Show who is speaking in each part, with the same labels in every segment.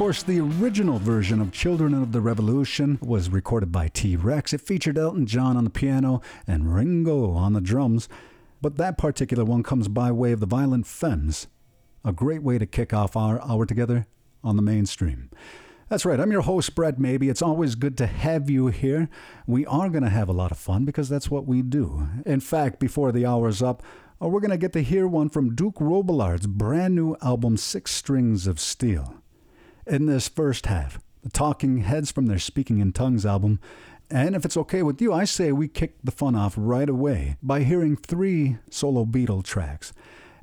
Speaker 1: course, the original version of Children of the Revolution was recorded by T Rex. It featured Elton John on the piano and Ringo on the drums. But that particular one comes by way of the Violent Femmes. A great way to kick off our hour together on the mainstream. That's right, I'm your host, Brett Maybee. It's always good to have you here. We are going to have a lot of fun because that's what we do. In fact, before the hour's up, uh, we're going to get to hear one from Duke Robillard's brand new album, Six Strings of Steel. In this first half, the Talking Heads from their Speaking in Tongues album, and if it's okay with you, I say we kick the fun off right away by hearing three solo Beatle tracks.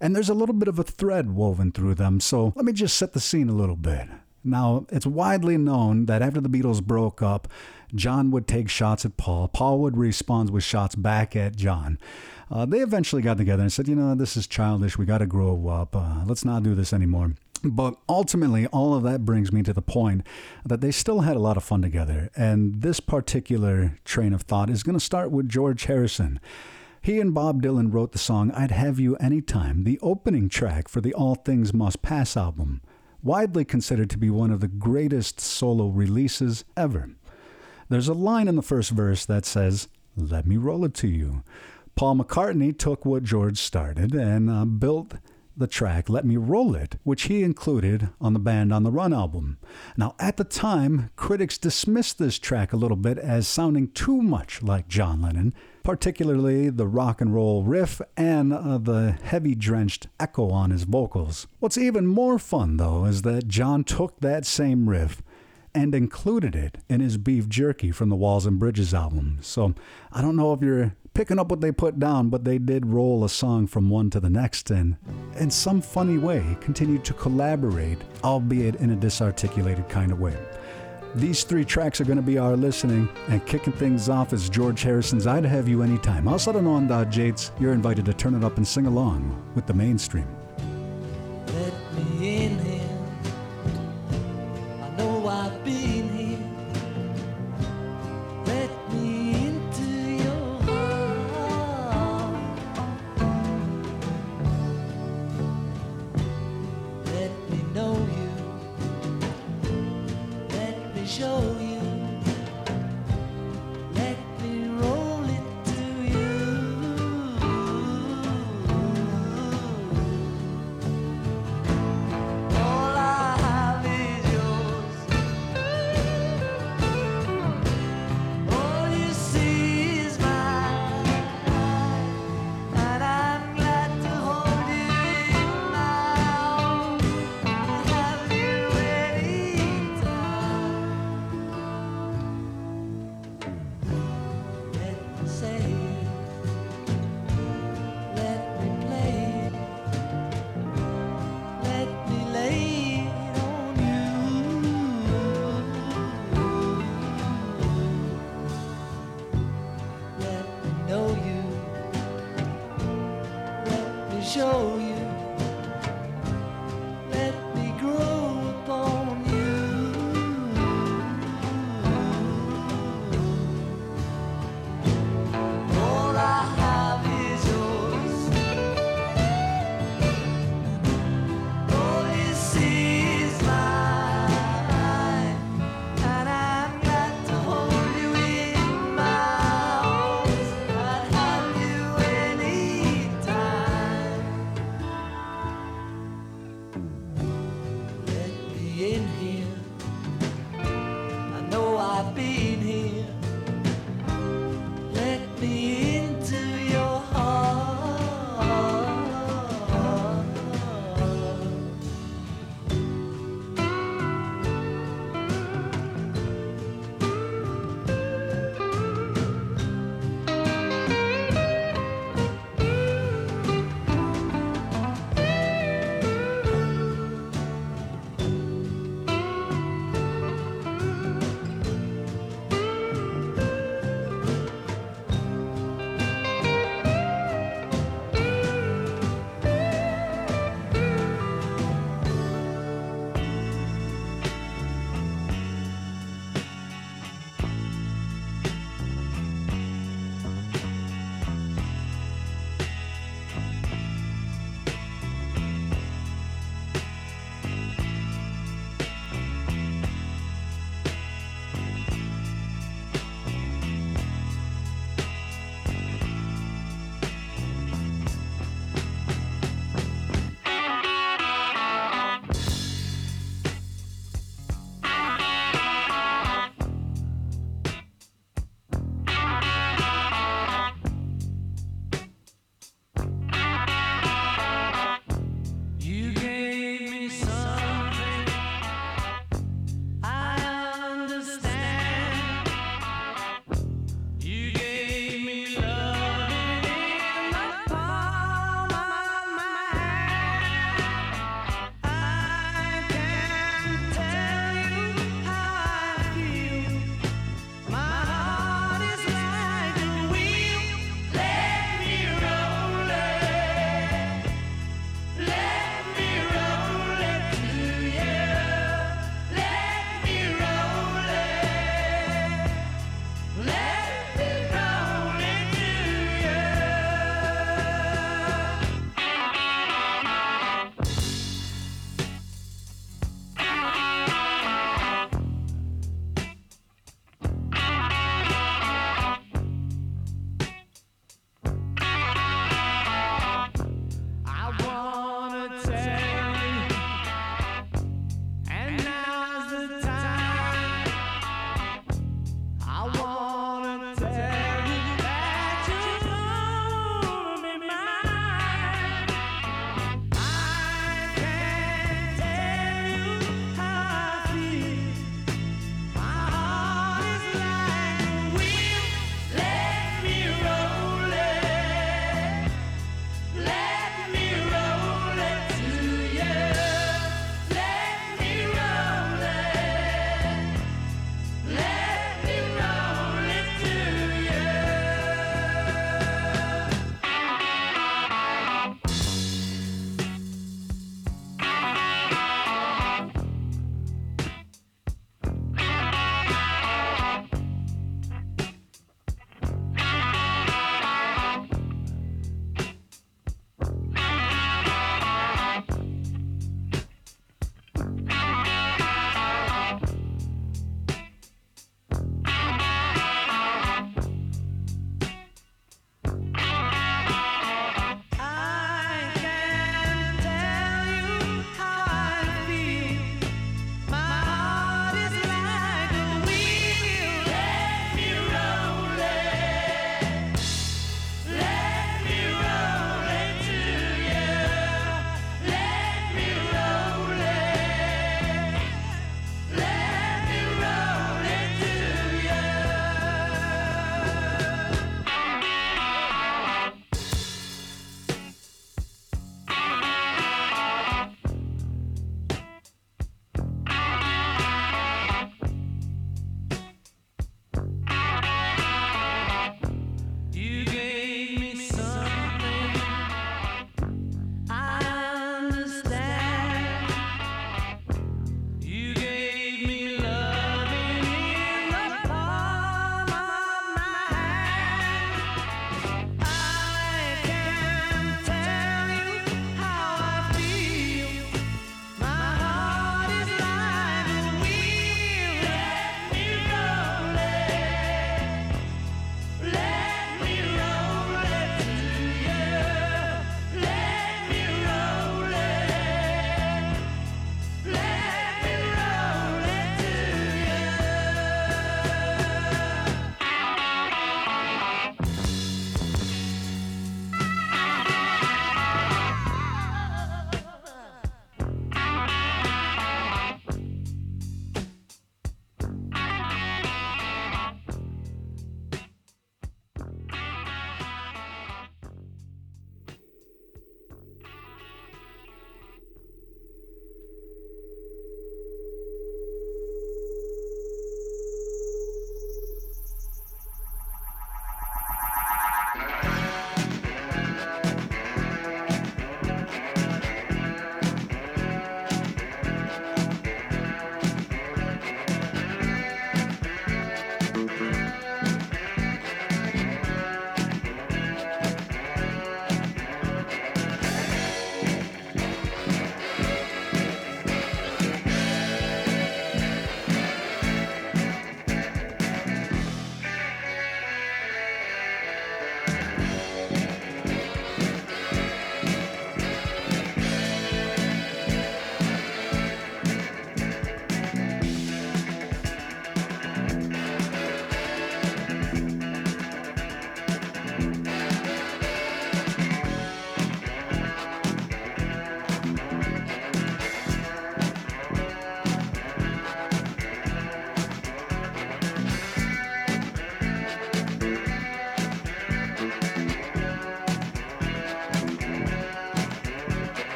Speaker 1: And there's a little bit of a thread woven through them, so let me just set the scene a little bit. Now, it's widely known that after the Beatles broke up, John would take shots at Paul. Paul would respond with shots back at John. Uh, they eventually got together and said, you know, this is childish. We got to grow up. Uh, let's not do this anymore. But ultimately, all of that brings me to the point that they still had a lot of fun together. And this particular train of thought is going to start with George Harrison. He and Bob Dylan wrote the song I'd Have You Anytime, the opening track for the All Things Must Pass album, widely considered to be one of the greatest solo releases ever. There's a line in the first verse that says, Let me roll it to you. Paul McCartney took what George started and uh, built
Speaker 2: the track Let Me Roll It, which he included on the Band on the Run album. Now, at the time, critics dismissed this track a little bit as sounding too much like John Lennon, particularly the rock and roll riff and uh, the heavy drenched echo on his vocals. What's even more fun, though, is that John took that same riff and included it in his beef jerky from the Walls and Bridges album. So I don't know if you're picking up what they put down, but they did roll a song from one to the next and, in some funny way, continued to collaborate, albeit in a disarticulated kind of way. These three tracks are going to be our listening, and kicking things off is George Harrison's I'd Have You Anytime. Outside of on Jades, you're invited to turn it up and sing along with the mainstream.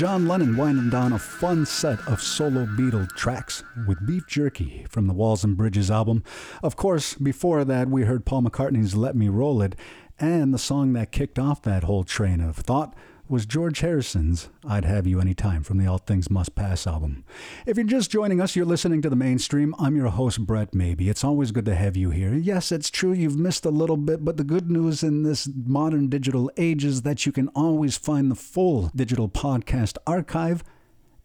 Speaker 1: John Lennon winding down a fun set of solo Beatle tracks with Beef Jerky from the Walls and Bridges album. Of course, before that, we heard Paul McCartney's Let Me Roll It, and the song that kicked off that whole train of thought was George Harrison's I'd Have You Anytime from the All Things Must Pass album. If you're just joining us, you're listening to the mainstream. I'm your host, Brett Maybee. It's always good to have you here. Yes, it's true you've missed a little bit, but the good news in this modern digital age is that you can always find the full digital podcast archive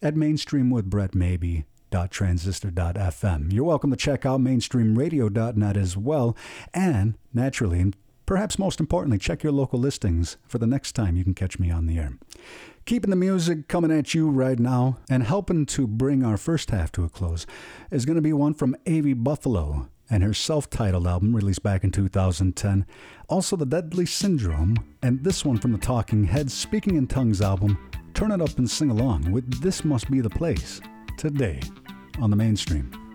Speaker 1: at mainstreamwithbrettmaybe.transistor.fm. You're welcome to check out mainstreamradio.net as well, and naturally, Perhaps most importantly, check your local listings for the next time you can catch me on the air. Keeping the music coming at you right now and helping to bring our first half to a close is going to be one from Avi Buffalo and her self titled album released back in 2010. Also, The Deadly Syndrome, and this one from the Talking Heads Speaking in Tongues album. Turn it up and sing along with This Must Be the Place today on the mainstream.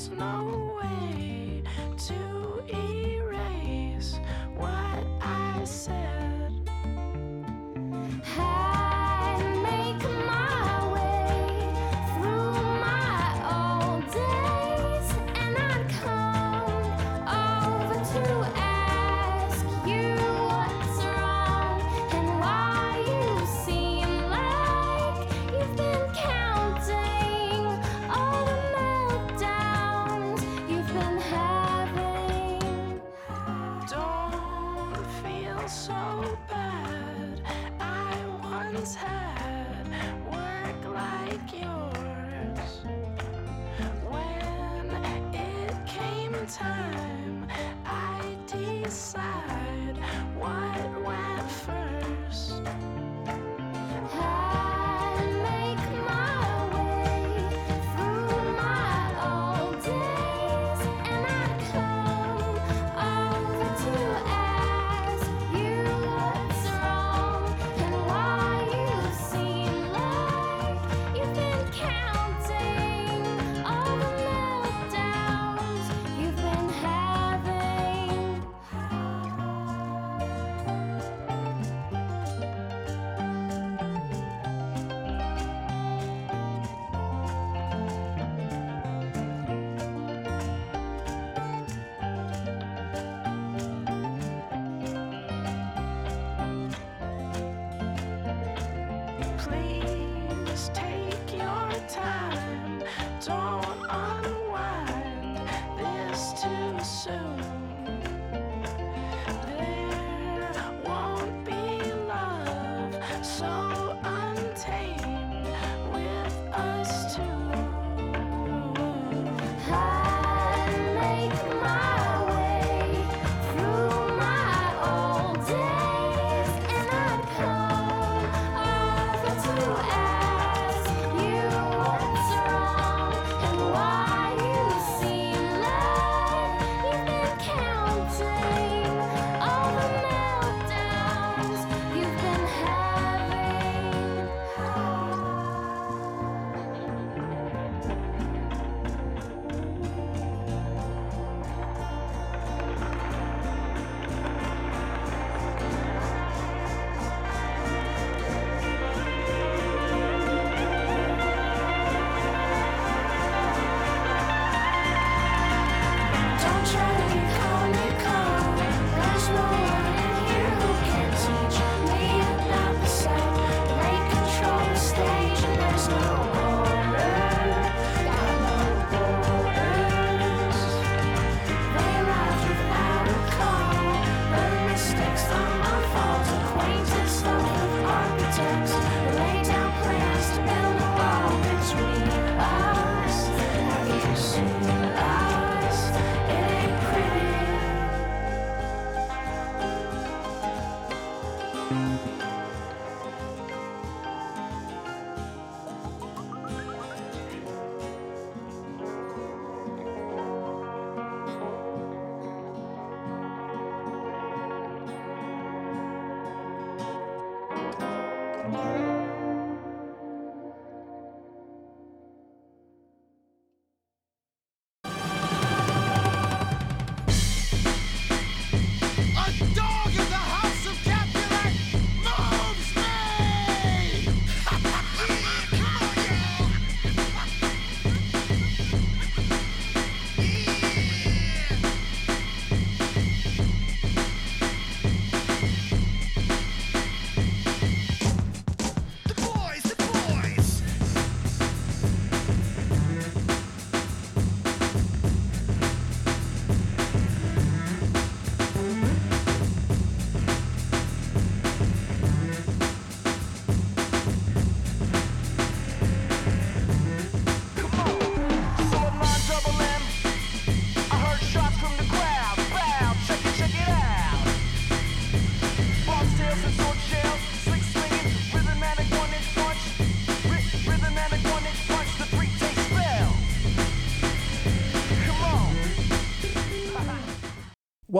Speaker 3: There's no way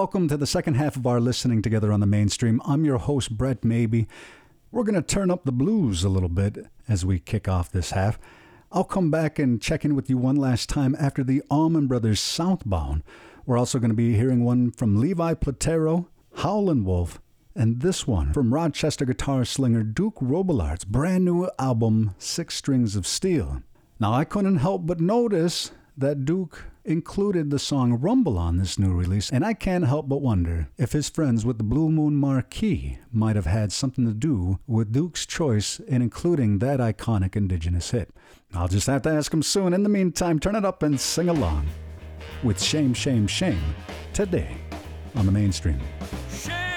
Speaker 1: Welcome to the second half of our listening together on the mainstream. I'm your host, Brett Maybee. We're going to turn up the blues a little bit as we kick off this half. I'll come back and check in with you one last time after the Allman Brothers Southbound. We're also going to be hearing one from Levi Platero, Howlin' Wolf, and this one from Rochester guitar slinger Duke Robillard's brand new album, Six Strings of Steel. Now, I couldn't help but notice that Duke included the song Rumble on this new release, and I can't help but wonder if his friends with the Blue Moon Marquee might have had something to do with Duke's choice in including that iconic indigenous hit. I'll just have to ask him soon. In the meantime, turn it up and sing along with Shame, Shame, Shame today on the mainstream.
Speaker 4: Shame,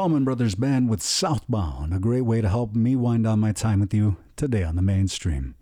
Speaker 1: Allman Brothers Band with Southbound, a great way to help me wind down my time with you today on the mainstream.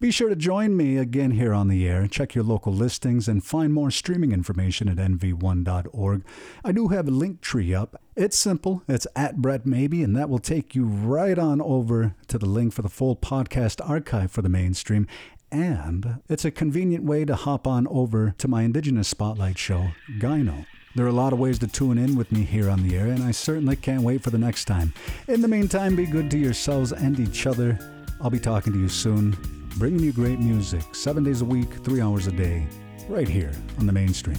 Speaker 1: Be sure to join me again here on the air. Check your local listings and find more streaming information at nv1.org. I do have a link tree up. It's simple. It's at Brett Maybee, and that will take you right on over to the link for the full podcast archive for the mainstream. And it's a convenient way to hop on over to my Indigenous Spotlight show, Gyno. There are a lot of ways to tune in with me here on the air, and I certainly can't wait for the next time. In the meantime, be good to yourselves and each other. I'll be talking to you soon, bringing you great music, seven days a week, three hours a day, right here on the mainstream.